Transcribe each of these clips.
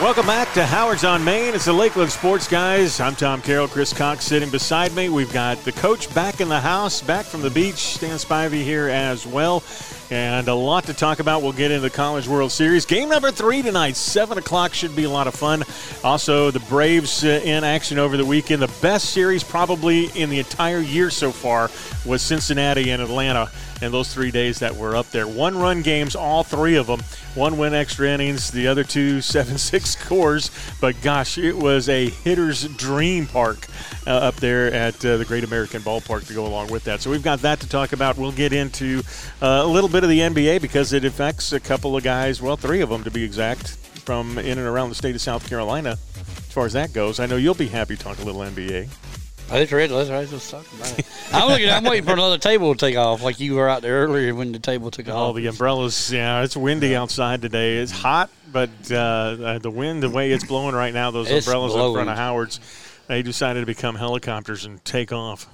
Welcome back to Howard's on Main. It's the Lakeland Sports Guys. I'm Tom Carroll. Chris Cox sitting beside me. We've got the coach back in the house, back from the beach. Stan Spivey here as well. And a lot to talk about. We'll get into the College World Series. Game number three tonight, 7 o'clock, should be a lot of fun. Also, the Braves uh, in action over the weekend. The best series probably in the entire year so far was Cincinnati and Atlanta in those three days that were up there. One run games, all three of them. One win extra innings, the other two 7 6 scores. But gosh, it was a hitter's dream park uh, up there at uh, the Great American Ballpark to go along with that. So we've got that to talk about. We'll get into uh, a little bit of the NBA because it affects a couple of guys, well, three of them to be exact, from in and around the state of South Carolina. As far as that goes, I know you'll be happy to talk a little NBA. That's right. That's right. Let's talk about. I'm looking. I'm waiting for another table to take off, like you were out there earlier when the table took Oh, off. the umbrellas. Yeah, it's windy outside today. It's hot, but uh, uh, the wind, the way it's blowing right now, those It's umbrellas in front of Howard's, they decided to become helicopters and take off.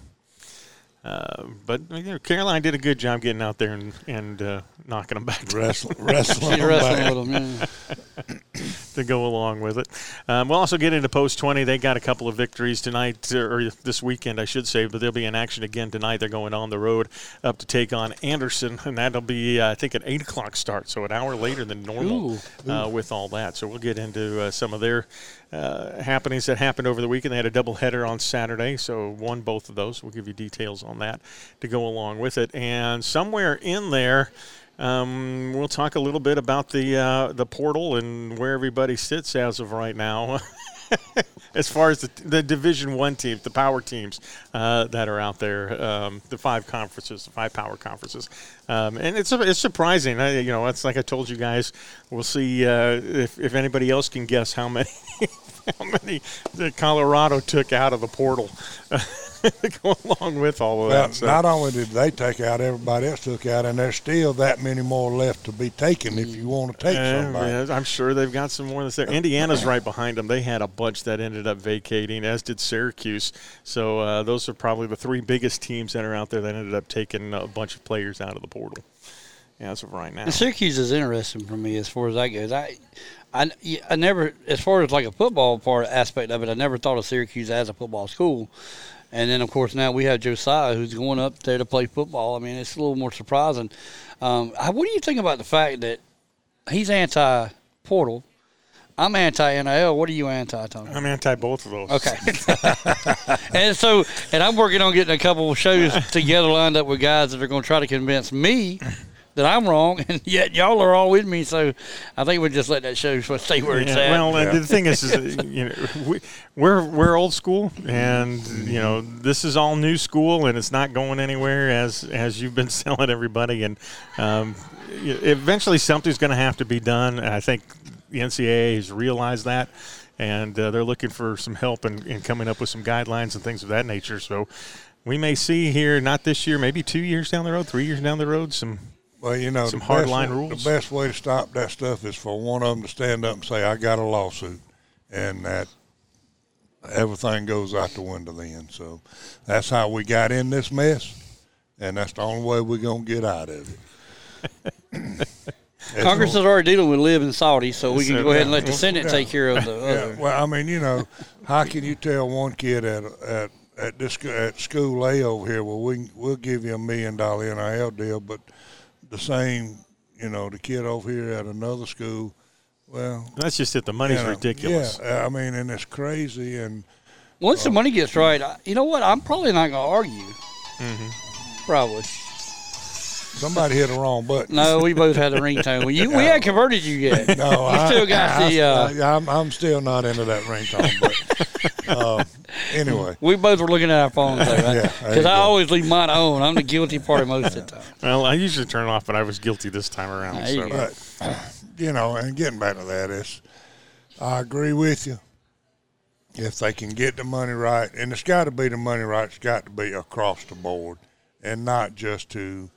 Uh, but you know, Caroline did a good job getting out there and, and uh, knocking them back Wrestling, wrestling, wrestling with them. Yeah. To go along with it. Um, we'll also get into post 20. They got a couple of victories tonight, or this weekend, I should say, but they'll be in action again tonight. They're going on the road up to take on Anderson, and that'll be, uh, I think, an 8 o'clock start, so an hour later than normal Ooh. uh, with all that. So we'll get into uh, some of their uh, happenings that happened over the weekend. They had a doubleheader on Saturday, so won both of those. We'll give you details on that to go along with it. And somewhere in there, um, we'll talk a little bit about the uh, the portal and where everybody sits as of right now. as far as the, the Division One teams, the power teams uh, that are out there, um, the five conferences, the five power conferences, um, and it's it's surprising. I, you know, it's like I told you guys. We'll see uh, if if anybody else can guess how many how many the Colorado took out of the portal go along with all of Well, that. So. not only did they take out, everybody else took out, and there's still that many more left to be taken if you want to take Uh, somebody. yeah, I'm sure they've got some more that's there. Indiana's right behind them. They had a bunch that ended up vacating, as did Syracuse. So uh, those are probably the three biggest teams that are out there that ended up taking a bunch of players out of the portal. As of right now. Syracuse is interesting for me as far as that goes. I, I, I never, as far as like a football part aspect of it, I never thought of Syracuse as a football school. And then, of course, now we have Josiah who's going up there to play football. I mean, it's a little more surprising. Um, what do you think about the fact that he's anti portal? I'm anti NIL. What are you anti, Tom? I'm anti both of those. Okay. and so, and I'm working on getting a couple of shows together lined up with guys that are going to try to convince me that I'm wrong, and yet y'all are all with me. So, I think we'll just let that show stay where it's Yeah, at. well, and the thing is, is you know, we, we're we're old school, and you know this is all new school, and it's not going anywhere as as you've been telling everybody. And um, eventually, something's going to have to be done. And I think the NCAA has realized that, and uh, they're looking for some help in, in coming up with some guidelines and things of that nature. So. We may see here, not this year, maybe two years down the road, three years down the road, some Well, you know, Some the hard best line way- rules. The best way to stop that stuff is for one of them to stand up and say, "I got a lawsuit," and that everything goes out the window. Then, so that's how we got in this mess, and that's the only way we're gonna get out of it. Congress is already dealing with LIV in Saudi, so we can So, go ahead and let the Senate Yeah. take care of the Yeah, other. well, I mean, you know, how can you tell one kid at at at this at school A over here, well, we we'll give you a million dollar NIL deal, but the same, you know, the kid over here at another school, well, that's just it. The money's you know, ridiculous. Yeah, I mean, and it's crazy, and Once the money gets right, I, you know what? I'm probably not going to argue. Mm-hmm. Probably. somebody hit the wrong button. No, we both had the ringtone. You, we hadn't converted you yet. No, you I, still got I, the. Uh, I, am I'm still not into that ringtone, but uh, anyway, we both were looking at our phones though, right? there Because you I go. always leave mine on. I'm the guilty party most of the time. Well, I usually turn it off, but I was guilty this time around. There you but you know, and getting back to that is, I agree with you. If they can get the money right, and it's got to be the money right, it's got to be across the board, and not just to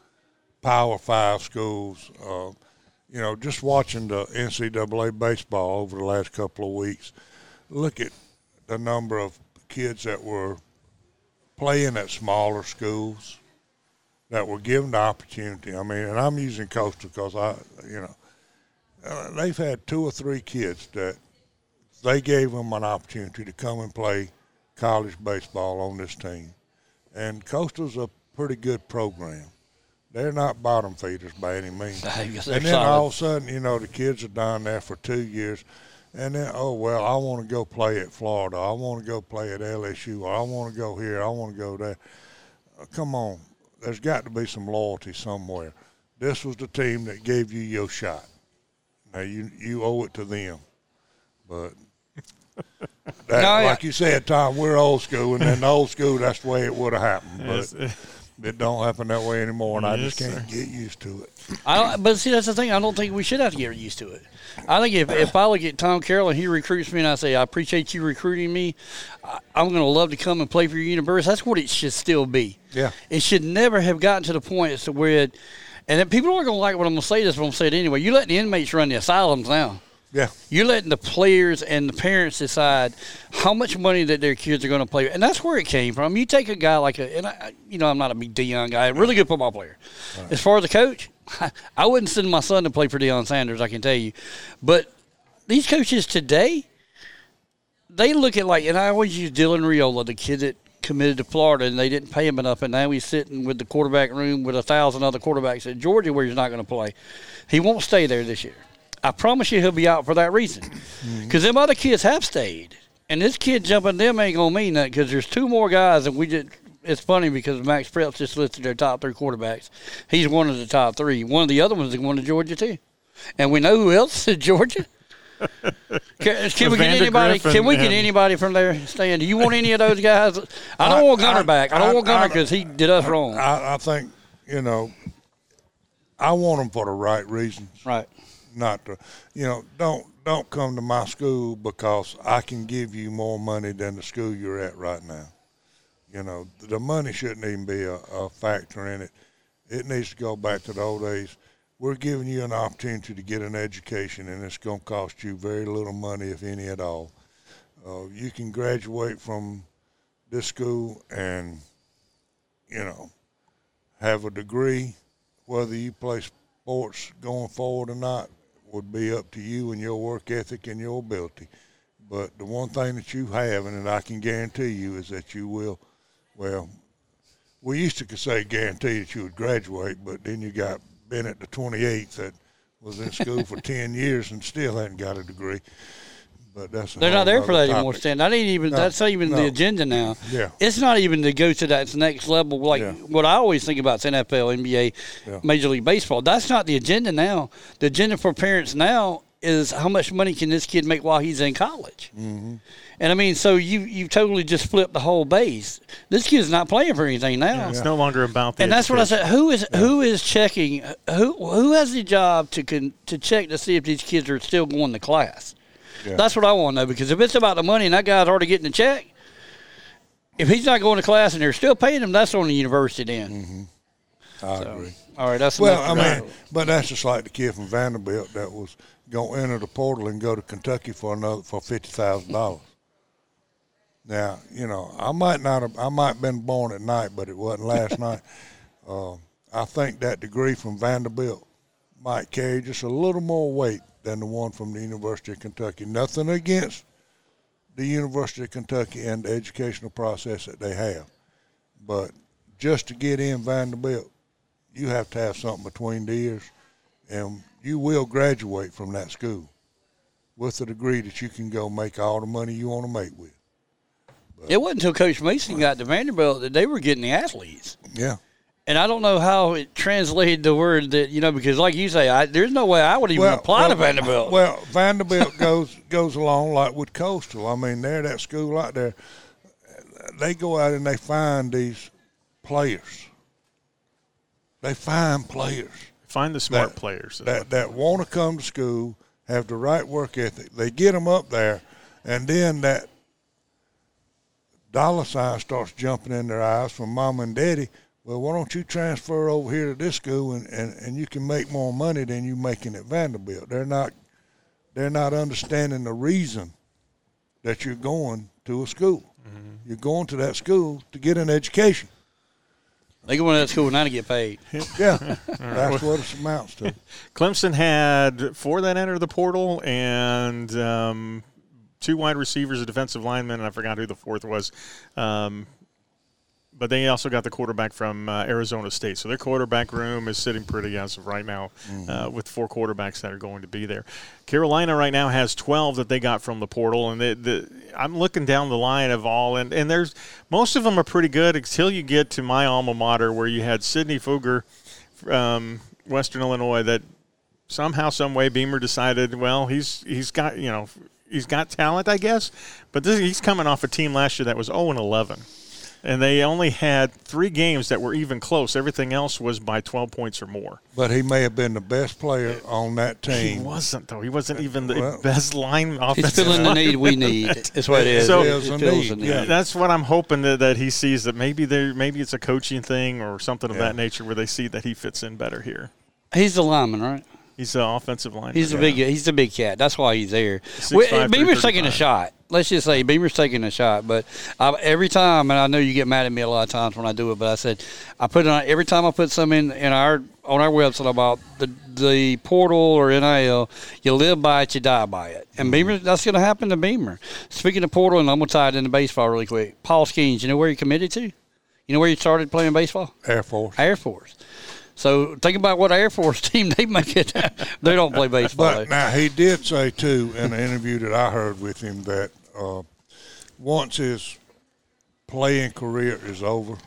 Power Five schools. Uh, you know, just watching the NCAA baseball over the last couple of weeks, look at the number of kids that were playing at smaller schools that were given the opportunity. I mean, and I'm using Coastal because I, you know, uh, they've had two or three kids that they gave them an opportunity to come and play college baseball on this team. And Coastal's a pretty good program. They're not bottom feeders by any means. I guess they're And then solid. all of a sudden, you know, the kids are down there for two years. And then, oh, well, I want to go play at Florida. I want to go play at LSU. Or I want to go here. I want to go there. Uh, come on. There's got to be some loyalty somewhere. This was the team that gave you your shot. Now, you, you owe it to them. But that, No, like you said, Tom, we're old school. And in the old school, that's the way it would have happened. But it don't happen that way anymore. And I just can't sir. get used to it. I don't, but see, that's the thing. I don't think we should have to get used to it. I think if, if I look at Tom Carroll and he recruits me and I say, I appreciate you recruiting me, I, I'm going to love to come and play for your university. That's what it should still be. Yeah. It should never have gotten to the point as to where it, and then people aren't going to like what I'm going to say this, but I'm going to say it anyway. You let the inmates run the asylums now. Yeah. You're letting the players and the parents decide how much money that their kids are going to play, and that's where it came from. You take a guy like a, and I, you know, I'm not a big Deion guy, a really good football player. As far as a coach, I wouldn't send my son to play for Deion Sanders. I can tell you, but these coaches today, they look at like, and I always use Dylan Raiola, the kid that committed to Florida, and they didn't pay him enough, and now he's sitting with the quarterback room with a thousand other quarterbacks at Georgia where he's not going to play. He won't stay there this year. I promise you, he'll be out for that reason, mm-hmm. because them other kids have stayed, and this kid jumping them ain't gonna mean that because there's two more guys, and we just. It's funny because Max Preps just listed their top three quarterbacks. He's one of the top three. One of the other ones is going to Georgia too, and we know who else is Georgia. Can, can we get anybody? Griff Can we get anybody from there? Stan, do you want any of those guys? I don't I- want Gunner I- back. I don't I- want Gunner because he did us wrong. I, I think you know. I want them for the right reasons, right. Not to, you know, don't don't come to my school because I can give you more money than the school you're at right now. You know, the money shouldn't even be a, a factor in it. It needs to go back to the old days. We're giving you an opportunity to get an education, and it's going to cost you very little money, if any at all. Uh, you can graduate from this school and, you know, have a degree. Whether you play sports going forward or not would be up to you and your work ethic and your ability. But the one thing that you have, and that I can guarantee you, is that you will. Well, we used to say guarantee that you would graduate, but then you got Bennett the 28th that was in school for 10 years and still hadn't got a degree. But that's They're not there for nother that anymore, topic. Stan. That ain't even. No, that's not even the agenda now. Yeah. It's not even to go to that next level. Like Yeah. what I always think about is NFL, NBA, Yeah. Major League Baseball. That's not the agenda now. The agenda for parents now is how much money can this kid make while he's in college. Mm-hmm. And I mean, so you you totally just flipped the whole base. This kid's not playing for anything now. It's no longer about the And that's what I said. Who is who is checking? Who who has the job to con, to check to see if these kids are still going to class? Yeah. That's what I want to know because if it's about the money and that guy's already getting a check, if he's not going to class and they're still paying him, that's on the university then. I So, agree. All right, that's Well, I mean, but that's just like the kid from Vanderbilt that was going to enter the portal and go to Kentucky for another for fifty thousand dollars. Now, you know, I might not have, I might have been born at night, but it wasn't last night. Uh, I think that degree from Vanderbilt might carry just a little more weight than the one from the University of Kentucky. Nothing against the University of Kentucky and the educational process that they have, but just to get in Vanderbilt, you have to have something between the ears, and you will graduate from that school with a degree that you can go make all the money you want to make with. it wasn't until Coach Mason got to Vanderbilt that they were getting the athletes. Yeah, And I don't know how it translated the word that you know because, like you say, I, there's no way I would even apply to Vanderbilt. Well, Vanderbilt goes goes along like with Coastal. I mean, they're that school out there. They go out and they find these players. They find players. Find the smart that- players. that that want to come to school, have the right work ethic. They get them up there, and then that dollar sign starts jumping in their eyes from mom and daddy. Well, why don't you transfer over here to this school and, and, and you can make more money than you making at Vanderbilt? They're not they're not understanding the reason that you're going to a school. You're going to that school to get an education. they go to that school now to get paid. Yeah, that's what it amounts to. Clemson had four that entered the portal, and um, two wide receivers, a defensive lineman, and I forgot who the fourth was. Um, but they also got the quarterback from uh, Arizona State. So their quarterback room is sitting pretty as of right now mm-hmm. uh, with four quarterbacks that are going to be there. Carolina right now has 12 that they got from the portal, and the, the, I'm looking down the line of all, and, and there's most of them are pretty good until you get to my alma mater where you had Sidney Fugar from Western Illinois that somehow, some way, Beamer decided, well, he's he's got you know he's got talent, I guess, but this, he's coming off a team last year that was 0 and 11 and they only had three games that were even close. Everything else was by 12 points or more. But he may have been the best player on that team. He wasn't though. He wasn't even the well, best line offensive. He's filling the need we need. That's what it is. So it, it fills need. Yeah. That's what I'm hoping that, that he sees that maybe there maybe it's a coaching thing or something of yeah. that nature where they see that he fits in better here. He's a lineman, right? He's an offensive line. He's a big. He's a big cat. That's why he's there. Six, five, Beamer's taking a shot. Let's just say Beamer's taking a shot. But I, every time, and I know you get mad at me a lot of times when I do it, but I said I put it on every time I put something in, in our on our website about the the portal or NIL. You live by it, you die by it. And mm-hmm. Beamer, that's going to happen to Beamer. Speaking of portal, and I'm going to tie it into baseball really quick. Paul Skenes, you know where he committed to? You know where he started playing baseball? Air Force. Air Force. So think about what Air Force team they make it. they don't play baseball. But now he did say too in an interview that I heard with him that uh, once his playing career is over,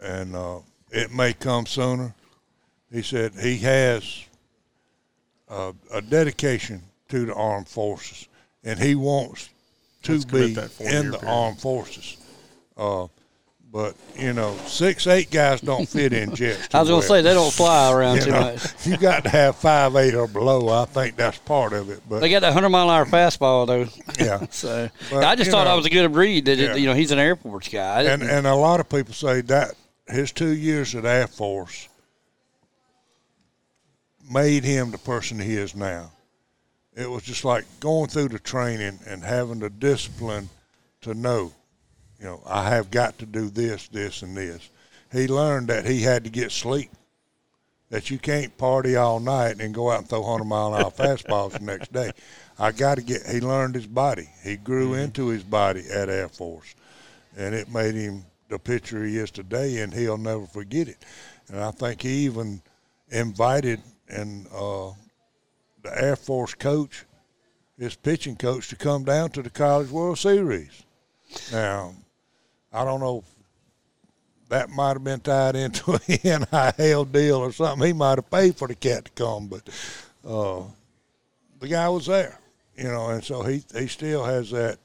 and uh, it may come sooner. He said he has uh, a dedication to the armed forces, and he wants to Let's be in the period. armed forces. But you know, six eight guys don't fit in jets. I was going to say they don't fly around you too know, much. You got to have five eight or below. I think that's part of it. But they got that hundred mile an hour fastball though. Yeah. so but, I just thought know, I was a good breed. That yeah. it, you know he's an Air Force guy. And and a lot of people say that his two years at Air Force made him the person he is now. It was just like going through the training and having the discipline to know you know, I have got to do this, this, and this. He learned that he had to get sleep. That you can't party all night and go out and throw hundred mile an hour fastballs the next day. I got to get. He learned his body. He grew mm-hmm. into his body at Air Force, and it made him the pitcher he is today. And he'll never forget it. And I think he even invited and uh, the Air Force coach, his pitching coach, to come down to the College World Series. Now, I don't know. If that might have been tied into an NIL deal or something. He might have paid for the cat to come, but uh, the guy was there, you know, and so he he still has that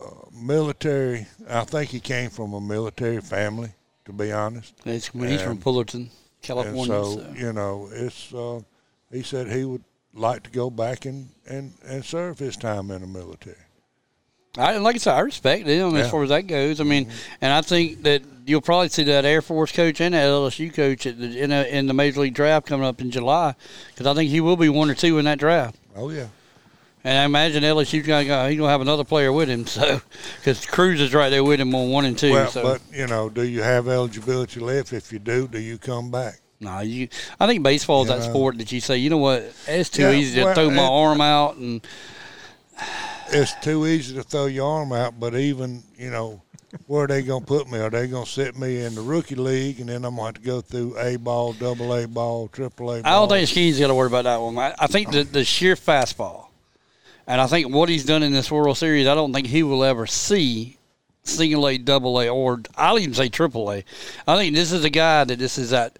uh, military. I think he came from a military family, to be honest. He's, he's from Fullerton, California. So, so, you know, it's. Uh, he said he would like to go back and, and, and serve his time in the military. I like I said, I respect them yeah. as far as that goes. I mean, mm-hmm. and I think that you'll probably see that Air Force coach and that LSU coach the, in, a, in the Major League draft coming up in July, because I think he will be one or two in that draft. Oh yeah. And I imagine LSU gonna he's gonna have another player with him, so because Crews is right there with him on one and two. Well, so. but you know, do you have eligibility left? If you do, do you come back? No, you. I think baseball is that know? sport that you say, you know what, it's too yeah, easy to well, throw my arm out and it's too easy to throw your arm out. But even you know, where are they gonna put me? Are they gonna sit me in the rookie league, and then I'm gonna have to go through A ball, double A ball, triple A? I don't think Skenes got to worry about that one. I, I think the the sheer fastball, and I think what he's done in this World Series, I don't think he will ever see single A, double A, or I'll even say triple A. I think this is a guy that this is that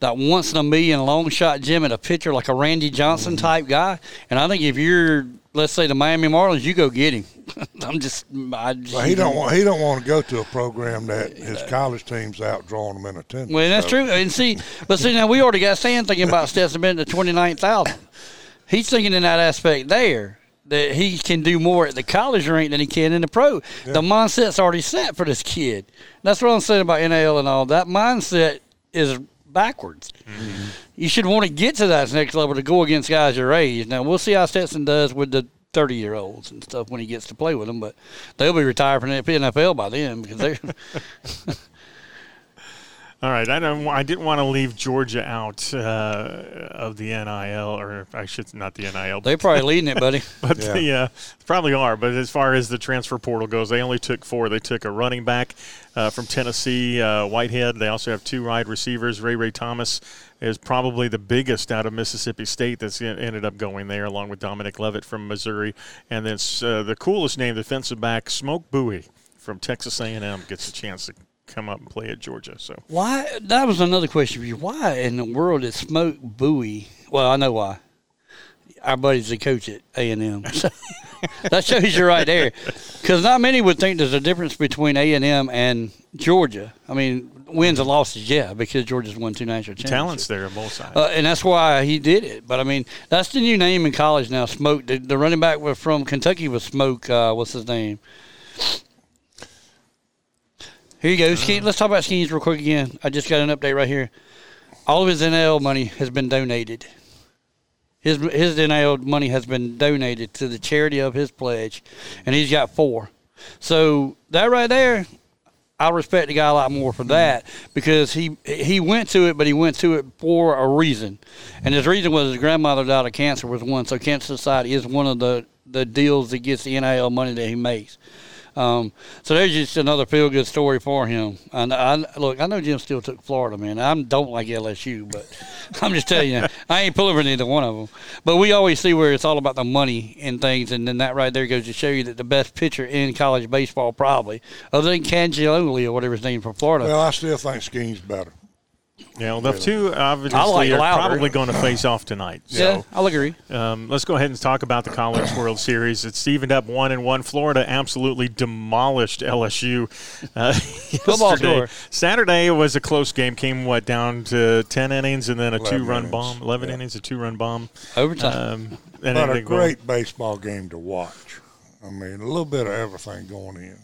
that once in a million long shot Jim at a pitcher like a Randy Johnson type guy. And I think if you're let's say the Miami Marlins, you go get him. I'm just, I just well, he don't want he don't want to go to a program that his college team's out drawing him in attendance. Well, that's so. true. And see, but see now we already got Stan thinking about Stetson Bennett to twenty nine thousand. He's thinking in that aspect there that he can do more at the college rank than he can in the pro. Yeah. The mindset's already set for this kid. That's what I'm saying about NAL and all. That mindset is backwards. Mm-hmm. You should want to get to that next level to go against guys your age. Now we'll see how Stetson does with the thirty year olds and stuff when he gets to play with them, but they'll be retired from the NFL by then because they're. All right, I don't. I didn't want to leave Georgia out uh, of the NIL, or I should not the NIL. They're probably leading it, buddy. but Yeah. the, uh, probably are. But as far as the transfer portal goes, they only took four. They took a running back uh, from Tennessee, uh, Whitehead. They also have two wide receivers. Ray Ray Thomas is probably the biggest out of Mississippi State that's en- ended up going there, along with Dominic Lovett from Missouri, and then uh, the coolest name, defensive back Smoke Bouie from Texas A&M, gets a chance to come up and play at Georgia. So. Why? That was another question for you. Why in the world did Smoke Bouie? Well, I know why. Our buddy's the coach at A and M. That shows you right there. Because not many would think there's a difference between A and M and Georgia. I mean, wins and losses, yeah, because Georgia's won two national championships. Talents there on both sides. Uh, and that's why he did it. But I mean, that's the new name in college now. Smoke. The, the running back was from Kentucky was Smoke. Uh, what's his name? Here you go. Let's talk about Skenes real quick again. I just got an update right here. All of his NIL money has been donated. His his NIL money has been donated to the charity of his pledge, and he's got four. So that right there, I respect the guy a lot more for that because he he went to it, but he went to it for a reason, and his reason was his grandmother died of cancer was one. So Cancer Society is one of the the deals that gets the NIL money that he makes. Um, so there's just another feel good story for him. And I look, I know Jim still took Florida, man. I don't like LSU, but I'm just telling you, I ain't pulling for neither one of them. But we always see where it's all about the money and things, and then that right there goes to show you that the best pitcher in college baseball, probably, other than Caglianone or whatever his name from Florida. Well, I still think Skeen's better. Yeah, well, the two obviously I like are Lauder. probably going to face off tonight. yeah, So I'll agree. um, let's go ahead and talk about the College World Series. It's evened up one and one. Florida absolutely demolished LSU uh, yesterday. Saturday was a close game. Came what down to ten innings and then a two-run innings. bomb. Eleven Yeah. innings, a two-run bomb. Overtime. Um, and But a then go- great baseball game to watch. I mean, a little bit of everything going in.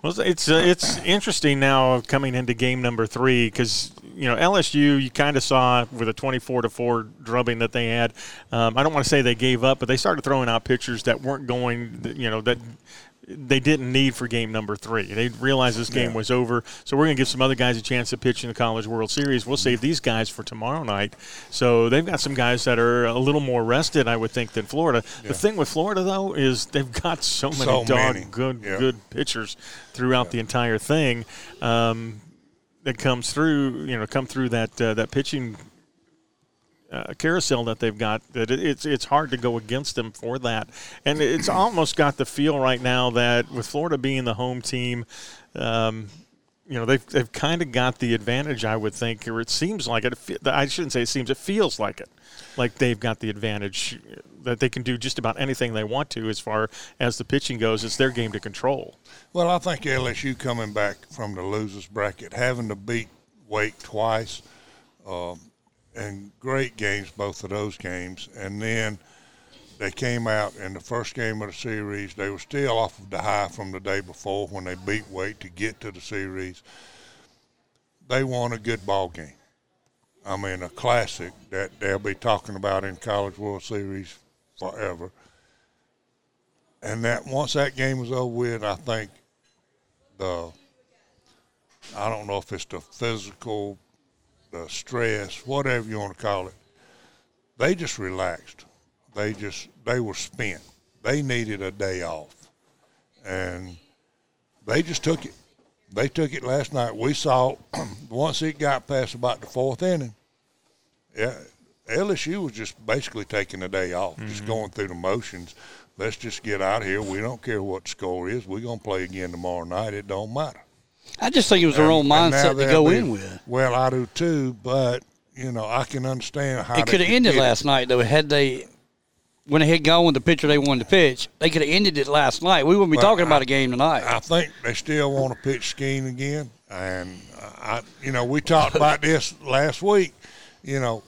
Well, it's uh, it's interesting now coming into game number three because you know LSU you kind of saw with a twenty-four to four drubbing that they had. Um, I don't want to say they gave up, but they started throwing out pitchers that weren't going. You know that they didn't need for game number three. They realized this game Yeah. was over, so we're going to give some other guys a chance to pitch in the College World Series. We'll save these guys for tomorrow night. So they've got some guys that are a little more rested, I would think, than Florida. The thing with Florida though is they've got so many So dog many. good Yeah. good pitchers throughout the entire thing um, that comes through. You know, come through that uh, that pitching uh, carousel that they've got. That it's it's hard to go against them for that, and it's almost got the feel right now that with Florida being the home team. Um, you know they've, they've kind of got the advantage, I would think, or it seems like it. It I shouldn't say it seems; it feels like it, like they've got the advantage that they can do just about anything they want to as far as the pitching goes. It's their game to control. Well, I think LSU coming back from the losers bracket, having to beat Wake twice, um, and great games, both of those games, and then they came out in the first game of the series. They were still off of the high from the day before when they beat Wake to get to the series. They won a good ball game. I mean, a classic that they'll be talking about in College World Series forever. And that once that game was over with, I think the I don't know if it's the physical, the stress, whatever you want to call it. They just relaxed. They just they were spent. They needed a day off, and they just took it. They took it last night. We saw once it got past about the fourth inning. Yeah, LSU was just basically taking a day off, just mm-hmm. going through the motions. Let's just get out here. We don't care what the score is. We're gonna play again tomorrow night. It don't matter. I just think it was their own And- and now mindset to go be- in with. Well, I do too, but you know I can understand how It could have ended last night though. Had they, when they had gone with the pitcher they wanted to pitch, they could have ended it last night. We wouldn't be Well, talking about I- a game tonight. I think they still want to pitch Skeen again, and I, you know, we talked about this last week. You know,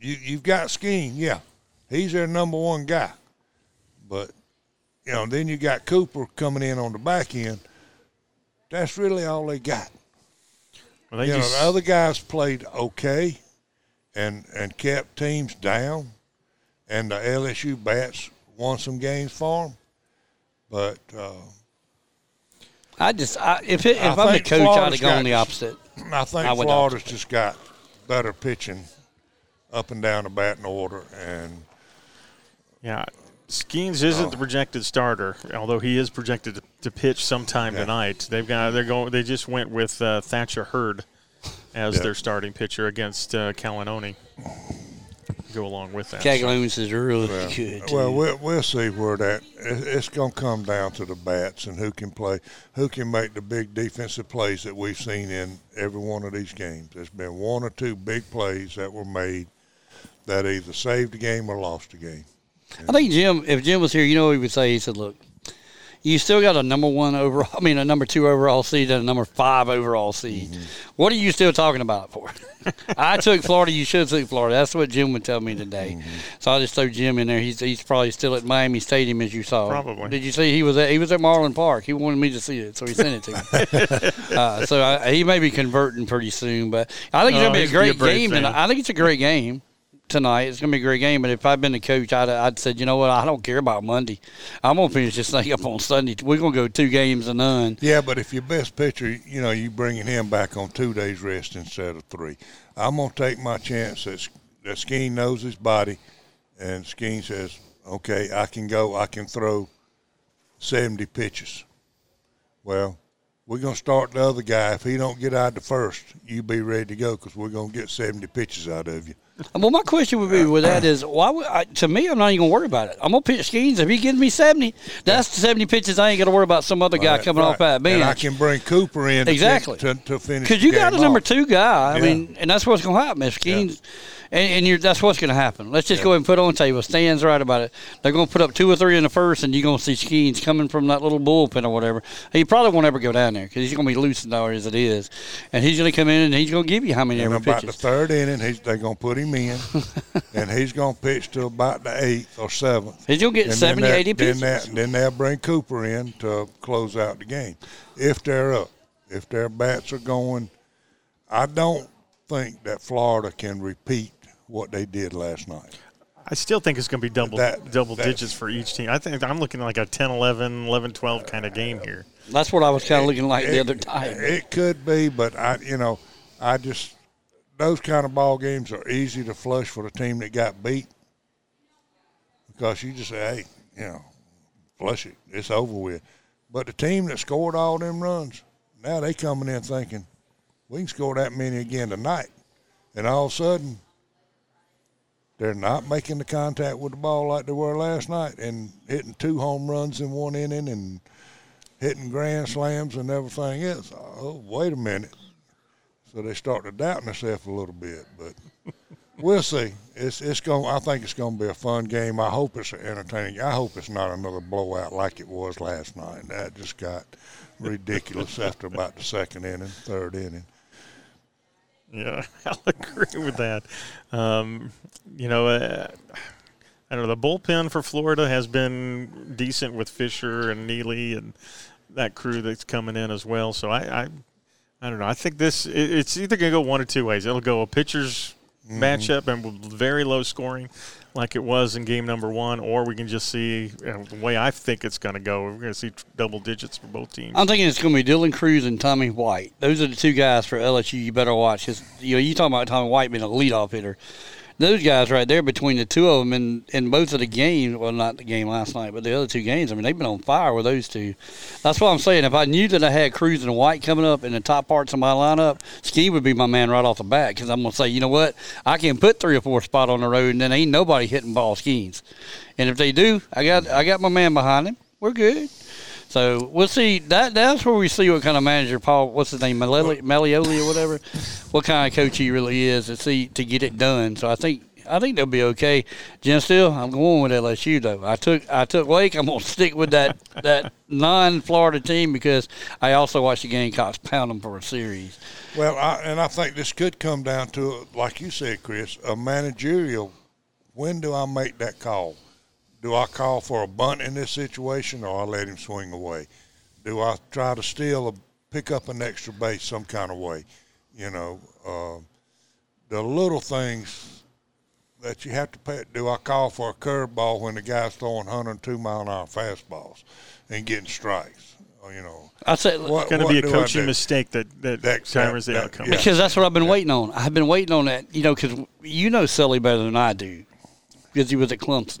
you you've got Skeen, yeah, he's their number one guy, but you know, then you got Cooper coming in on the back end. That's really all they got. Well, they you know, the other guys played okay, and and kept teams down, and the LSU bats won some games for them, but. Uh, I just, I, if it, if I'm the think coach, I'd Florida's have gone got- the opposite. I think I would Florida's just got better pitching up and down the batting order, and Yeah. Skenes isn't the projected starter, although he is projected to, to pitch sometime Yeah. tonight. They've got they're going. They just went with uh, Thatcher Hurd as Yeah. their starting pitcher against uh, Caglianone. Go along with that. Cagaloons is really good. well, too. we'll we'll see where that. It's going to come down to the bats and who can play, who can make the big defensive plays that we've seen in every one of these games. There's been one or two big plays that were made that either saved the game or lost the game. I think Jim, if Jim was here, you know what he would say? He said, "Look, you still got a number one overall. I mean, a number two overall seed and a number five overall seed. Mm-hmm. What are you still talking about for?" I took Florida. You should have took Florida. That's what Jim would tell me today. Mm-hmm. So I just threw Jim in there. He's he's probably still at Miami Stadium as you saw. Probably. Did you see he was at he was at Marlin Park? He wanted me to see it, so he sent it to me. uh, so I, he may be converting pretty soon, but I think it's Oh, gonna be a he's be a great game. fan. tonight. I think it's a great game tonight. It's gonna be a great game. But if I'd been the coach, I'd I'd said, you know what, I don't care about Monday. I'm gonna finish this thing up on Sunday. We're gonna go two games and none. Yeah, but if your best pitcher, you know, you bringing him back on two days rest instead of three. I'm gonna take my chance that that Skeen knows his body, and Skeen says, "Okay, I can go. I can throw seventy pitches." Well, we're gonna start the other guy. If he don't get out the first, you be ready to go because we're gonna get seventy pitches out of you. Well, my question would be with that is why would I, to me I'm not even gonna worry about it. I'm gonna pitch Skenes if he gives me seventy. That's the seventy pitches. I ain't gonna worry about some other guy Right, coming off that bench. and I can bring Cooper in Exactly. to, to finish Because you got a game number two guy. I Yeah. mean, and that's what's going to happen. If Skenes, and, and that's what's going to happen. Let's just go ahead and put on the table. Stan's right about it. They're going to put up two or three in the first, and you're going to see Skenes coming from that little bullpen or whatever. He probably won't ever go down there because he's going to be loosened now as it is, and he's going to come in and he's going to give you how many And ever about pitches. the third inning, he's, they're going to put him in, and he's going to pitch to about the eighth or seventh. He's going to get And 70, then that- 80 then pitches. that- Then they'll bring Cooper in to close out the game, if they're up, if their bats are going. I don't think that Florida can repeat what they did last night. I still think it's going to be double That- double digits for each team. I think I'm looking at like a 10, 11, 11, 12 kind of game here. That's what I was kind of looking like the other time. It could be, but I, you know, I just those kind of ball games are easy to flush for the team that got beat because you just say, hey, you know, flush it, it's over with. But the team that scored all them runs, now they coming in thinking we can score that many again tonight, and all of a sudden they're not making the contact with the ball like they were last night and hitting two home runs in one inning and hitting grand slams and everything else. Oh, wait a minute. So they start to doubt themselves a little bit, but we'll see. It's it's going. I think it's going to be a fun game. I hope it's entertaining. I hope it's not another blowout like it was last night. That just got ridiculous after about the second inning, third inning. Yeah, I'll agree with that. Um, you know, uh, I don't know. The bullpen for Florida has been decent with Fisher and Neely and that crew that's coming in as well. So I, I, I don't know. I think this it, it's either going to go one or two ways. It'll go a pitcher's matchup and with very low scoring, like it was in game number one, or we can just see you know, the way I think it's going to go. We're going to see double digits for both teams. I'm thinking it's going to be Dylan Crews and Tommy White. Those are the two guys for LSU you better watch. you know, you talking about Tommy White being a leadoff hitter. Those guys right there, between the two of them in, in both of the games, well, not the game last night, but the other two games, I mean, they've been on fire with those two. That's what I'm saying. If I knew that I had Crews and White coming up in the top parts of my lineup, Ski would be my man right off the bat because I'm going to say, you know what? I can put three or four spot on the road, and then ain't nobody hitting Paul Skenes. And if they do, I got I got my man behind him. We're good. So we'll see. That that's where we see what kind of manager Paul, what's his name, Malioli, Malioli or whatever, what kind of coach he really is to see to get it done. So I think I think they'll be okay. Jim, still, I'm going with LSU though. I took I took Wake. I'm gonna stick with that that non-Florida team because I also watched the Gamecocks pound them for a series. Well, I, and I think this could come down to, like you said, Chris, a managerial. When do I make that call? Do I call for a bunt in this situation, or I let him swing away? Do I try to steal a pick up an extra base some kind of way? You know, uh, the little things that you have to pay. Do I call for a curveball when the guy's throwing 102 mile an hour fastballs and getting strikes? you know, I said it's Going to be a coaching mistake that that That- timers the that- outcome. yeah. because that's what I've been waiting on. I've been waiting on that, you know, because you know Sully better than I do, because he was at Clemson.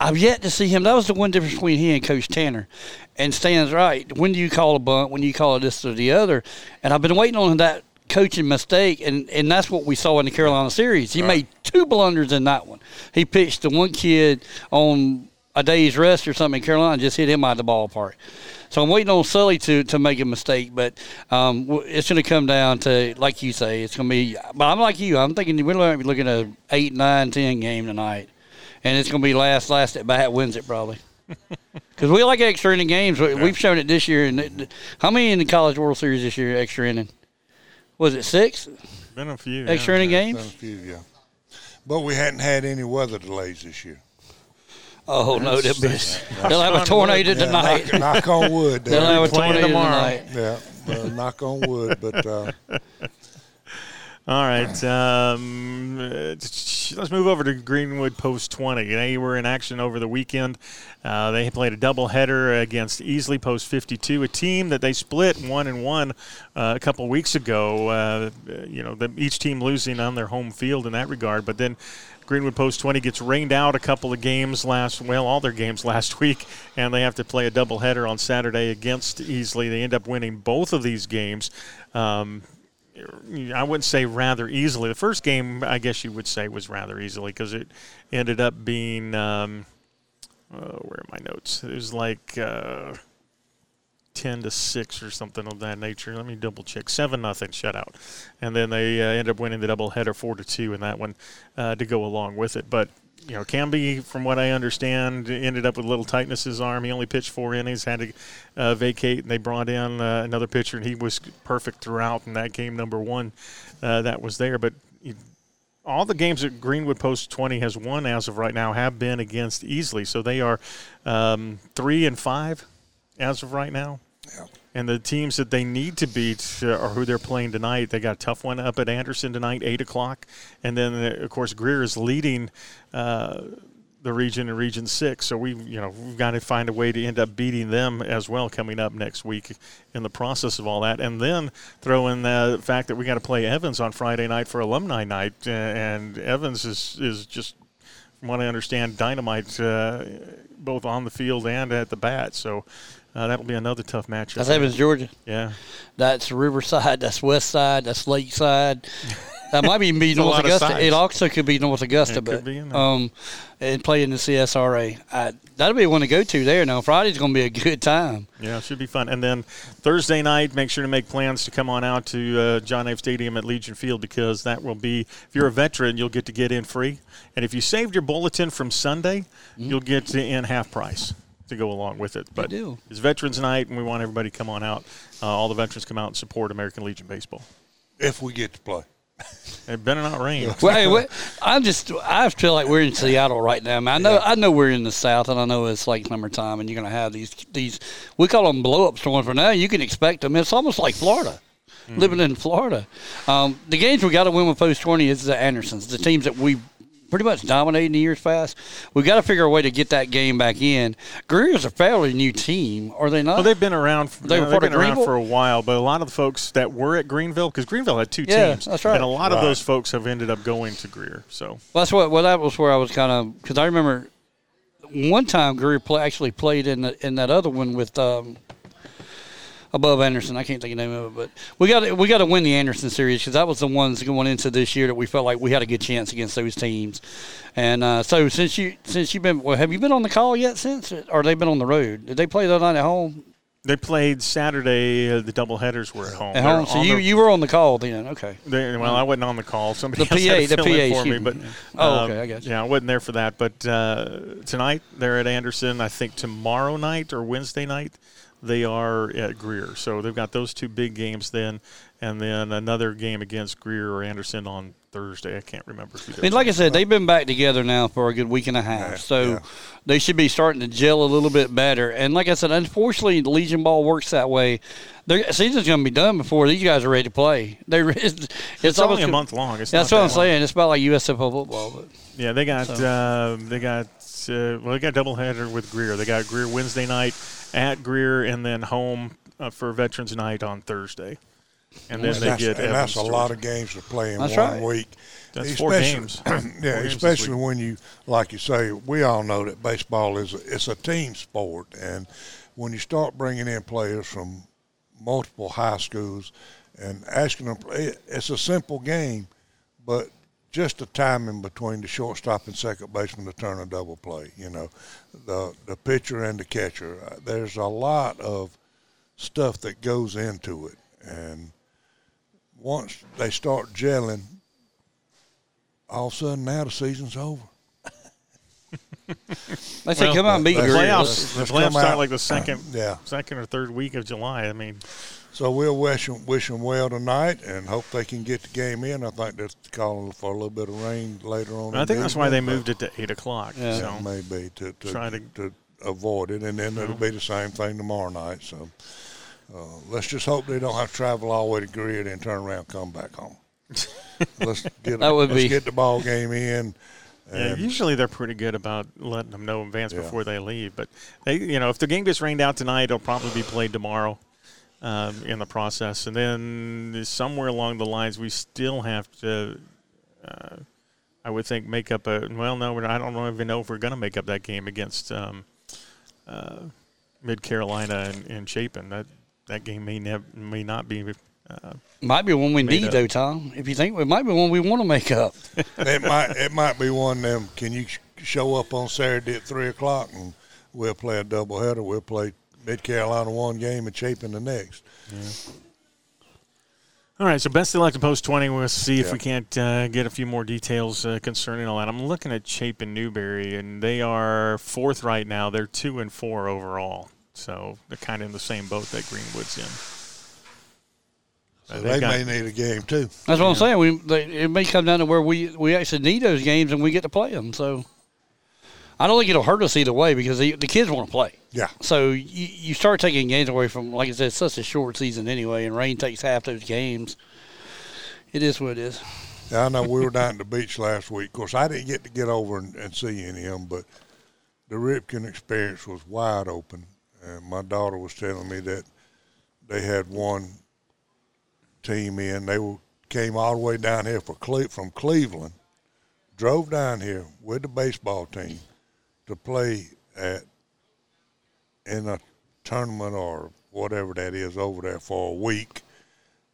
I've yet to see him. That was the one difference between he and Coach Tanner. And Stan's right. When do you call a bunt? When do you call this or the other? And I've been waiting on that coaching mistake, and, and that's what we saw in the Carolina series. He made two blunders in that one. He pitched the one kid on a day's rest or something in Carolina, and just hit him out of the ballpark. So I'm waiting on Sully to, to make a mistake, but um, it's going to come down to, like you say, it's going to be. But I'm like you. I'm thinking we're going to be looking at an eight, nine, ten game tonight, and it's going to be last last at bat wins it probably. Because we like extra inning games. We- We've shown it this year. And how many in the College World Series this year? Extra inning. Was it six Been a few. extra yeah. inning Done a few, yeah. But we hadn't had any weather delays this year. Oh no, they'll, be, they'll have a tornado. Yeah, tonight. knock, knock on wood. They'll there. have a tornado tomorrow. tonight. yeah, uh, knock on wood. But uh, All right. Um, let's move over to Greenwood Post 20. They were in action over the weekend. Uh, they played a doubleheader against Easley Post 52, a team that they split one and one uh, a couple weeks ago. Uh, you know, the, each team losing on their home field in that regard. But then Greenwood Post 20 gets rained out a couple of games last, well, all their games last week, and they have to play a doubleheader on Saturday against Easley. They end up winning both of these games. Um, I wouldn't say rather easily. The first game, I guess you would say, was rather easily because it ended up being. Um, uh, where are my notes? It was like uh, ten to six or something of that nature. Let me double check. Seven nothing shutout, and then they uh, ended up winning the doubleheader four to two in that one uh, to go along with it. But you know, Camby, from what I understand, ended up with a little tightness in his arm. He only pitched four innings, had to uh, vacate, and they brought in uh, another pitcher, and he was perfect throughout in that game number one uh, that was there. But you, all the games that Greenwood Post 20 has won as of right now have been against Easley, so they are um, three and five as of right now. And the teams that they need to beat uh, are who they're playing tonight. They got a tough one up at Anderson tonight, eight o'clock, and then uh, of course Greer is leading uh, the region in Region Six. So we, you know, we've got to find a way to end up beating them as well coming up next week in the process of all that, and then throw in the fact that we got to play Evans on Friday night for Alumni Night, uh, and Evans is is just from what I understand, dynamite uh, both on the field and at the bat. So uh, that'll be another tough matchup. That's Evans, Georgia. Yeah, That's Riverside. That's West Side. That's Lakeside. That might even be North Augusta. It also could be North Augusta, It but could be in there. um, and play in the CSRA. I, that'll be one to go to there. Now Friday's going to be a good time. yeah, it should be fun. And then Thursday night, make sure to make plans to come on out to uh, John F. Stadium at Legion Field because that will be. If you're a veteran, you'll get to get in free, and if you saved your bulletin from Sunday, Mm-hmm. you'll get to in half price to go along with it. But deal. it's Veterans Night, and we want everybody to come on out. Uh, all the veterans come out and support American Legion baseball. if we get to play, It better not rain. Well, hey, what, I'm just. I feel like we're in Seattle right now. Man, I know. I know we're in the South, and I know it's like summertime, and you're going to have these these. We call them blow up storms for now. You can expect them. It's almost like Florida. Living in Florida, um, the games we got to win with post twenty is the Andersons, the teams that we pretty much dominating the years past. We've got to figure a way to get that game back in. Greer's a fairly new team, are they not? Well, they've been around. They were they've been around for a while, but a lot of the folks that were at Greenville, because Greenville had two Yeah, teams, that's right. and a lot of those folks have ended up going to Greer. So Well, that's what. Well, that was where I was kind of because I remember one time Greer play, actually played in the, in that other one with um, above Anderson. I can't think of the name of it, but we got we got to win the Anderson series because that was the ones going into this year that we felt like we had a good chance against those teams. And uh, so since you since you've been well, have you been on the call yet since, or they been on the road? Did they play that night at home? they played Saturday. Uh, the double headers were at home. At home. So you, the- you were on the call then. Okay. they- well, I wasn't on the call. Somebody The else had to PA the fill in for me, but. Oh, um, okay, I got you. Yeah, I wasn't there for that. But uh, tonight they're at Anderson. I think tomorrow night or Wednesday night they are at Greer. So they've got those two big games then, and then another game against Greer or Anderson on Thursday. I can't remember. Who I mean, like I said, they've been back together now for a good week and a half, Yeah, so yeah. they should be starting to gel a little bit better. And like I said, unfortunately, the Legion ball works that way. Their season's going to be done before these guys are ready to play. They it's, it's, almost only a month long. It's That's what I'm long. saying. It's about like USFL football, but Yeah, they got So- uh, they got uh, well, they got a doubleheader with Greer. They got Greer Wednesday night at Greer, and then home uh, for Veterans Night on Thursday. And then and they that's, get and that's a Evans, lot of games to play in That's one right. week. That's four Especially- games. yeah, Four especially week. when you, like you say, we all know that baseball is a, it's a team sport, and when you start bringing in players from multiple high schools and asking them, it- it's a simple game, but just the timing between the shortstop and second baseman to turn a double play, you know, the the pitcher and the catcher. Uh, There's a lot of stuff that goes into it, and once they start gelling, all of a sudden now the season's over. They say Well, come on, and beat the let's- playoffs. let's the playoffs start out. like the second, Yeah. second or third week of July. I mean, So we'll wish them, wish them well tonight and hope they can get the game in. I think they're calling for a little bit of rain later on. I think that's why they moved it to eight o'clock. Yeah. So but Maybe to to, Try to, to- avoid it, and then it'll be the same thing tomorrow night. So uh, let's just hope they don't have to travel all the way to Greer and turn around and come back home. let's get That would let's be- get the ball game in. Yeah, usually they're pretty good about letting them know in advance Yeah. before they leave. But they, you know, if the game gets rained out tonight, it'll probably be played tomorrow um, in the process. And then somewhere along the lines, we still have to, uh, I would think, make up a. Well, no, I don't even know if we're going to make up that game against um, uh, Mid Carolina and, and Chapin. That that game may nev- may not be. Uh, Might be one we need up. though, Tom. If you think it might be one we want to make up. it might it might be one of them. Can you sh- show up on Saturday at three o'clock and we'll play a doubleheader. We'll play Mid Carolina one game and Chapin the next. Yeah. All right, so best of luck to Post 20. We'll see if Yeah. we can't uh, get a few more details uh, concerning all that. I'm looking at Chapin Newberry, and they are fourth right now. They're two and four overall, so they're kind of in the same boat that Greenwood's in. So they got- may need a game too. That's what I'm saying. We they, it may come down to where we we actually need those games and we get to play them. So I don't think it'll hurt us either way because the, the kids want to play. Yeah. So you, you start taking games away from, like I said, it's such a short season anyway, and rain takes half those games. It is what it is. Yeah, I know we were down at the beach last week. Of course, I didn't get to get over and, and see any of them, but the Ripken experience was wide open. And my daughter was telling me that they had one team in. They were, came all the way down here for Cle- from Cleveland, drove down here with the baseball team to play at in a tournament or whatever that is over there for a week.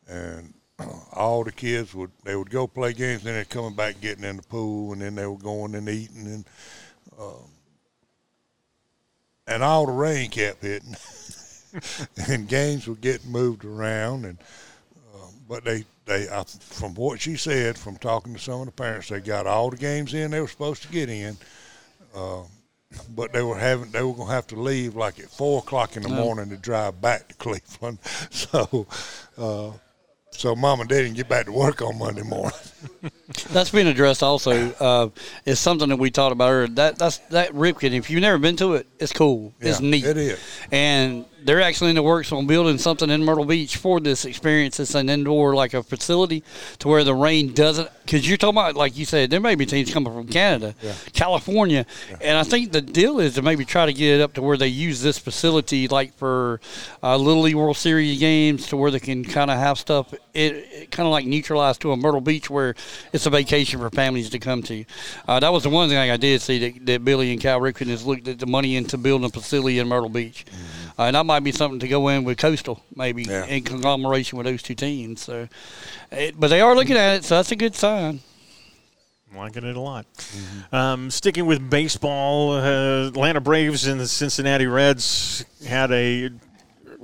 And all the kids would they would go play games, then they're coming back getting in the pool, and then they were going and eating, and um, and all the rain kept hitting, and games were getting moved around, and um, but they they I, from what she said, from talking to some of the parents, they got all the games in they were supposed to get in. Um, but they were having they were gonna have to leave like at four o'clock in the morning to drive back to Cleveland. So uh, so mom and dad didn't get back to work on Monday morning. That's being addressed also. Uh, it's something that we talked about earlier. That that's that Ripken. If you've never been to it, it's cool. it's neat. it is. And they're actually in the works on building something in Myrtle Beach for this experience. It's an indoor like a facility to where the rain doesn't. Because you're talking about like you said, there may be teams coming from Canada, California, and I think the deal is to maybe try to get it up to where they use this facility like for uh, Little League World Series games, to where they can kind of have stuff. It, it kind of like neutralized to a Myrtle Beach where it's a vacation for families to come to. Uh, that was the one thing I did see that, that Billy and Cal Ripken has looked at the money into building a facility in Myrtle Beach. Uh, and that might be something to go in with Coastal, maybe Yeah. in conglomeration with those two teams. So, it, but they are looking at it, so that's a good sign. liking it a lot. Um, sticking with baseball, uh, Atlanta Braves and the Cincinnati Reds had a, what,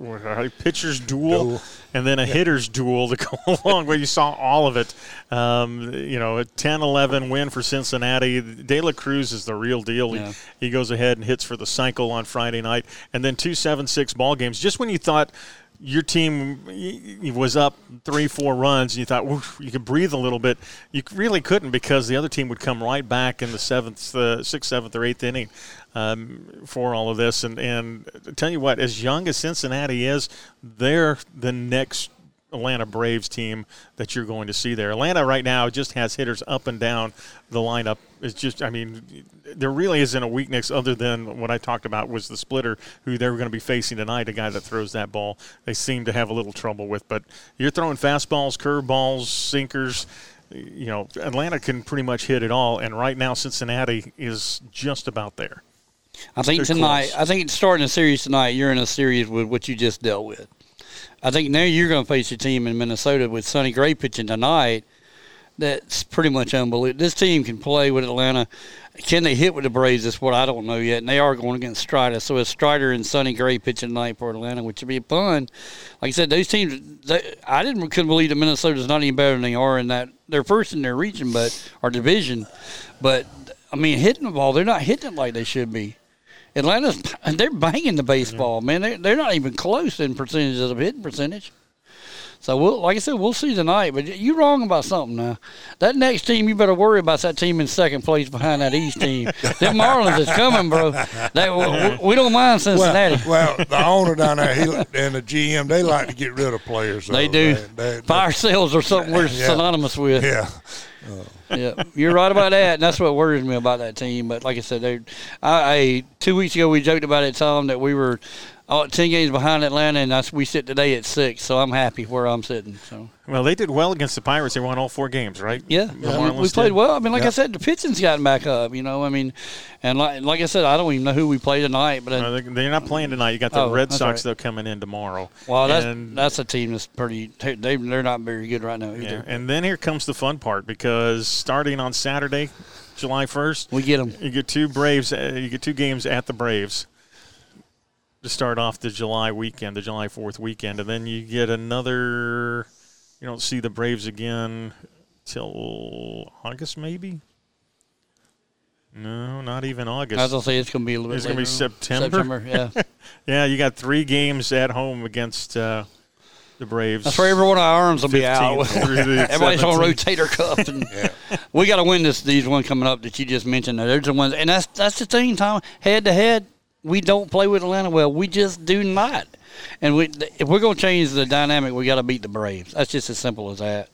a pitcher's duel, Duel. and then a hitter's duel to go along. But you saw all of it. Um, you know, a 10-11 win for Cincinnati. De La Cruz is the real deal. Yeah. He, he goes ahead and hits for the cycle on Friday night, and then two 7-6 ball games. Just when you thought your team was up three, four runs, and you thought you could breathe a little bit. You really couldn't because the other team would come right back in the seventh, uh, sixth, seventh, or eighth inning um, for all of this. And and tell you what, as young as Cincinnati is, they're the next Atlanta Braves team that you're going to see there. Atlanta right now just has hitters up and down the lineup. It's just, I mean, there really isn't a weakness other than what I talked about was the splitter who they're going to be facing tonight, a guy that throws that ball. They seem to have a little trouble with, but you're throwing fastballs, curveballs, sinkers. You know, Atlanta can pretty much hit it all, and right now Cincinnati is just about there. I think They're tonight. close. I think starting a series tonight, you're in a series with what you just dealt with. I think now you're going to face a team in Minnesota with Sonny Gray pitching tonight. That's pretty much unbelievable. This team can play with Atlanta. Can they hit with the Braves? That's what I don't know yet. And they are going against Strider. So it's Strider and Sonny Gray pitching tonight for Atlanta, which would be fun. Like I said, those teams. They, I didn't couldn't believe that Minnesota's not any better than they are in that they're first in their region, but our division. But I mean, hitting the ball, they're not hitting it like they should be. Atlanta's they're banging the baseball, mm-hmm. man. They're, they're not even close in percentages of hitting percentage. So we'll, like I said, we'll see tonight. But you're wrong about something now. That next team, you better worry about that team in second place behind that East team. Them Marlins is coming, bro. They, we, we don't mind Cincinnati. Well, well, the owner down there he, and the GM, they like to get rid of players. they do. They- they- Fire sales are something we're Yeah. synonymous with. yeah. Uh, yeah, you're right about that, and that's what worries me about that team. But like I said, they, I, I two weeks ago we joked about it, Tom, that we were uh, ten games behind Atlanta, and that's we sit today at six. So I'm happy where I'm sitting. So Well, they did well against the Pirates. They won all four games, right? yeah, I mean, Marlins we played well. I mean, like I said, the pitching's gotten back up. You know, I mean, and like like I said, I don't even know who we play tonight, but No, they- they're not playing tonight. You got the Oh, Red Sox right. though coming in tomorrow. well, that's And- that's a team that's pretty. They they're not very good right now either. Yeah, and then here comes the fun part because starting on Saturday, July first, We get them. you get two Braves. Uh, you get two games at the Braves to start off the July weekend, the July Fourth weekend, and then you get another. You don't see the Braves again till August, maybe. No, not even August. I was gonna say it's gonna be a little. It's bit gonna be. September? September, yeah. yeah, you got three games at home against uh, the Braves. That's where every one of our arms will be out. 15th through the Everybody's on 17th. rotator cuff, and we got to win this. These one coming up that you just mentioned. There's the ones, and that's that's the thing, Tom. Head to head, we don't play with Atlanta well. We just do not. And we, if we're going to change the dynamic, we got to beat the Braves. That's just as simple as that.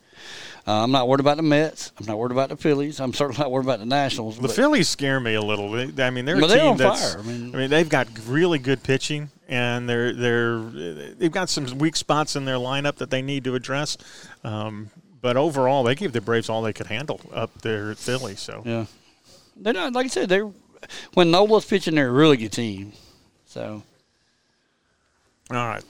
Uh, I'm not worried about the Mets. I'm not worried about the Phillies. I'm certainly not worried about the Nationals. The Phillies scare me a little. They, I mean, they're a they're team on that's. fire. I mean- I mean, they've got really good pitching, and they're they're they've got some weak spots in their lineup that they need to address. Um, but overall, they gave the Braves all they could handle up there at Philly. So Yeah, they're not like I said. They're when Nola's pitching, they're a really good team. So all right.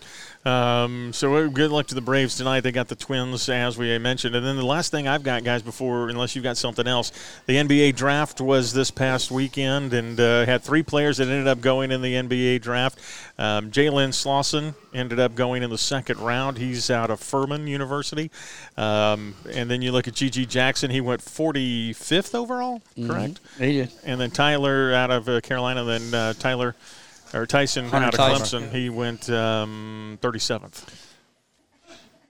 Um, so uh, good luck to the Braves tonight. They got the Twins, as we mentioned. And then the last thing I've got, guys, before unless you've got something else, the NBA draft was this past weekend, and uh, had three players that ended up going in the NBA draft. Um, Jalen Slawson ended up going in the second round. He's out of Furman University. Um, and then you look at G.G. Jackson. He went 45th overall, correct? he did. And then Tyler out of uh, Carolina. Then uh, Tyler or Tyson Hunter out of Tyson. Clemson. He went um, 37th.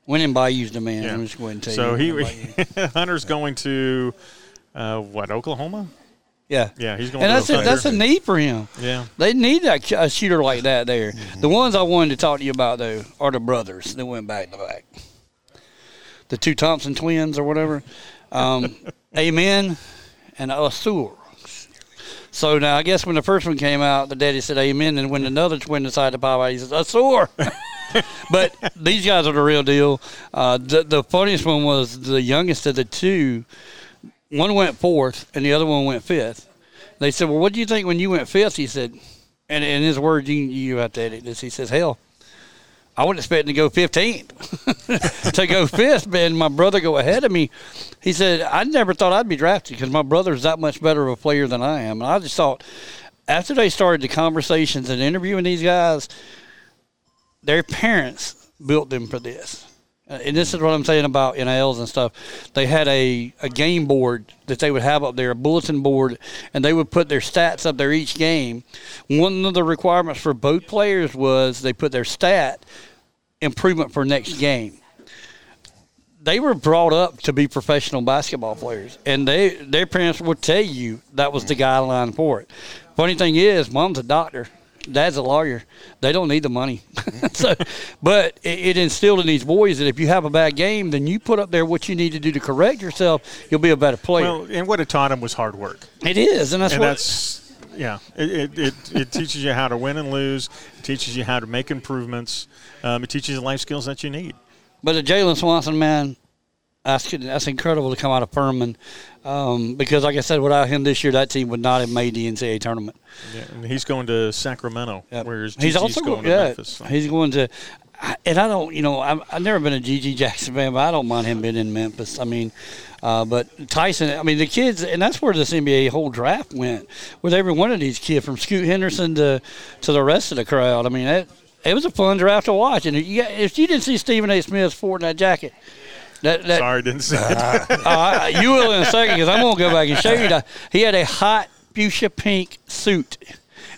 Winning Bayou's the man. Yeah. I'm just going to tell So you. he Hunter's going to uh, what Oklahoma? yeah. Yeah, he's going. And to that's a, that's a need for him. yeah. They need that a shooter like that there. Mm-hmm. The ones I wanted to talk to you about though are the brothers that went back to back. The two Thompson twins or whatever. Um, Amen and Ausar. So now I guess when the first one came out, the daddy said Amen, and when another twin decided to pop out, he says a sore. but these guys are the real deal. Uh, the, the funniest one was the youngest of the two. One went fourth, and the other one went fifth. They said, "Well, what do you think when you went fifth? He said, and in his words, you you have to edit this. He says, "Hell, I wasn't expecting to go 15th to go fifth, and my brother go ahead of me." He said, "I never thought I'd be drafted because my brother's that much better of a player than I am." And I just thought, after they started the conversations and interviewing these guys, their parents built them for this. Uh, And this is what I'm saying about NILs and stuff. They had a, a game board that they would have up there, a bulletin board, and they would put their stats up there each game. One of the requirements for both players was they put their stat improvement for next game. They were brought up to be professional basketball players, and they their parents would tell you that was the guideline for it. Funny thing is, mom's a doctor. dad's a lawyer. They don't need the money. so, but it, it instilled in these boys that if you have a bad game, then you put up there what you need to do to correct yourself. You'll be a better player. Well, and what it taught them was hard work. it is, and that's and what. that's yeah. It, it, it, it teaches you how to win and lose. It teaches you how to make improvements. Um, it teaches you the life skills that you need. But the Jalen Swanson, man, that's that's incredible to come out of Furman. Um, because, like I said, without him this year, that team would not have made the NCAA tournament. Yeah, and he's going to Sacramento, Yep. whereas he's also going to yeah, Memphis. so. He's going to, and I don't, you know, I've, I've never been a GG Jackson fan, but I don't mind him being in Memphis. I mean, uh, but Tyson, I mean, the kids, and that's where this NBA whole draft went with every one of these kids, from Scoot Henderson to to the rest of the crowd. I mean, that, it was a fun draft to watch. And if you, if you didn't see Stephen A. Smith sporting that jacket, that, that Sorry, didn't say it. uh, you will in a second because I'm gonna go back and show you that he had a hot fuchsia pink suit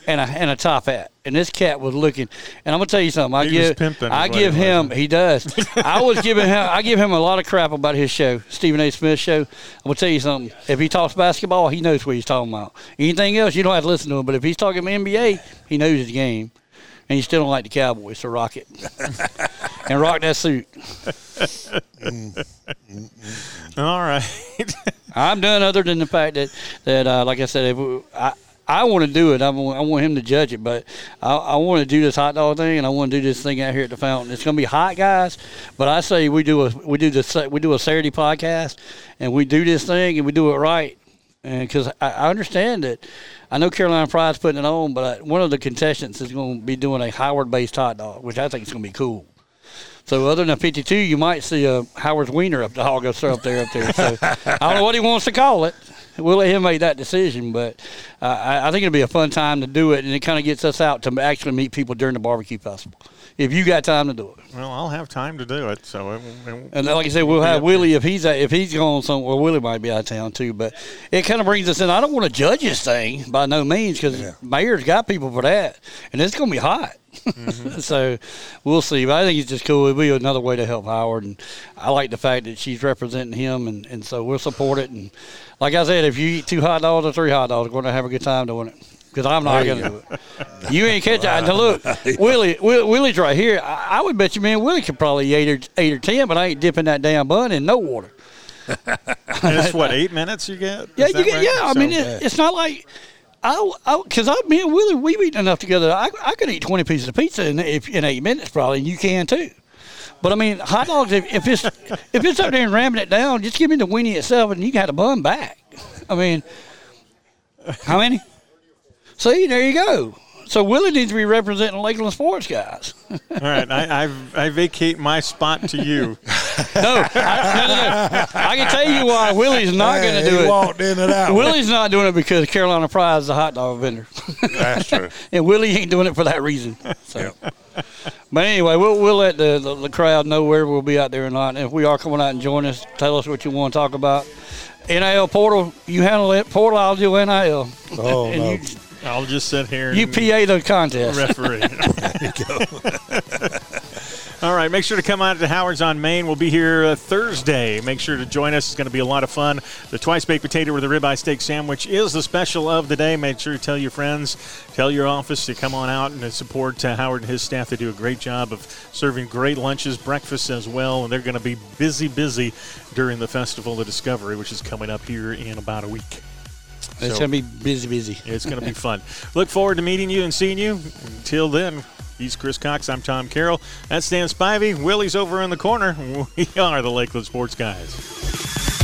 and a and a top hat, and this cat was looking. And I'm gonna tell you something. I He give I give he him he does. I was giving him I give him a lot of crap about his show, Stephen A. Smith show. I'm gonna tell you something. If he talks basketball, he knows what he's talking about. Anything else, you don't have to listen to him. But if he's talking NBA, he knows his game. And you still don't like the Cowboys, so rock it. and rock that suit. All right. I'm done. Other than the fact that that uh, like I said, if we, I I want to do it. I want, I want him to judge it, but I, I want to do this hot dog thing, and I want to do this thing out here at the fountain. It's going to be hot, guys. But I say we do a we do the we do a Saturday podcast, and we do this thing, and we do it right. And because I, I understand that, I know Carolina Pride's putting it on, but I, one of the contestants is going to be doing a Howard-based hot dog, which I think is going to be cool. So other than a 52, you might see a Howard's Wiener up the hog up there, up there. So I don't know what he wants to call it. We'll let him make that decision, but uh, I, I think it'll be a fun time to do it, and it kind of gets us out to actually meet people during the barbecue festival. If you got time to do it, well, I'll have time to do it. So, it, it, and like I said, we'll have Willie if he's if he's going somewhere. Willie might be out of town too, but it kind of brings us in. I don't want to judge this thing by no means because mayor's got people for that, and it's going to be hot. Mm-hmm. so we'll see. But I think it's just cool. It'll be another way to help Howard, and I like the fact that she's representing him, and, and so we'll support it. And like I said, if you eat two hot dogs or three hot dogs, we're going to have a good time doing it. Because I'm not going to do it. You ain't catch it. Now look, Willie, Will, Willie's right here. I, I would bet you, man, Willie could probably eat eight or eight or ten, but I ain't dipping that damn bun in no water. and it's what eight minutes you get? Yeah, you get, right? yeah. I So- mean, it, it's not like I, because I, me and Willie, we've eaten enough together. I, I could eat twenty pieces of pizza in if, in eight minutes probably, and you can too. But I mean, hot dogs. If, if it's if it's up there and ramming it down, just give me the weenie itself, and you got have the bun back. I mean, how many? See, there you go. So Willie needs to be representing Lakeland sports guys. All right, I, I I vacate my spot to you. No, I, no, no, no. I can tell you why Willie's not going to do he it. walked in and out. Willie's not doing it because Carolina Pride is a hot dog vendor. That's true. and Willie ain't doing it for that reason. So. But anyway, we'll, we'll let the, the, the crowd know where we'll be out there or not. And if we are coming out and join us, tell us what you want to talk about. NIL portal, you handle it. Portal, I'll do NIL. Oh, and no. you, I'll just sit here. you PA the contest. referee. All right, make sure to come out to Howard's on Main. We'll be here uh, Thursday. Make sure to join us. It's going to be a lot of fun. The twice baked potato with a ribeye steak sandwich is the special of the day. Make sure to tell your friends, tell your office to come on out and support uh, Howard and his staff. They do a great job of serving great lunches, breakfasts as well, and they're going to be busy, busy during the Festival of Discovery, which is coming up here in about a week. It's So- going to be busy, busy. it's going to be fun. Look forward to meeting you and seeing you. Until then, he's Chris Cox. I'm Tom Carroll. That's Stan Spivey. Willie's over in the corner. We are the Lakeland Sports Guys.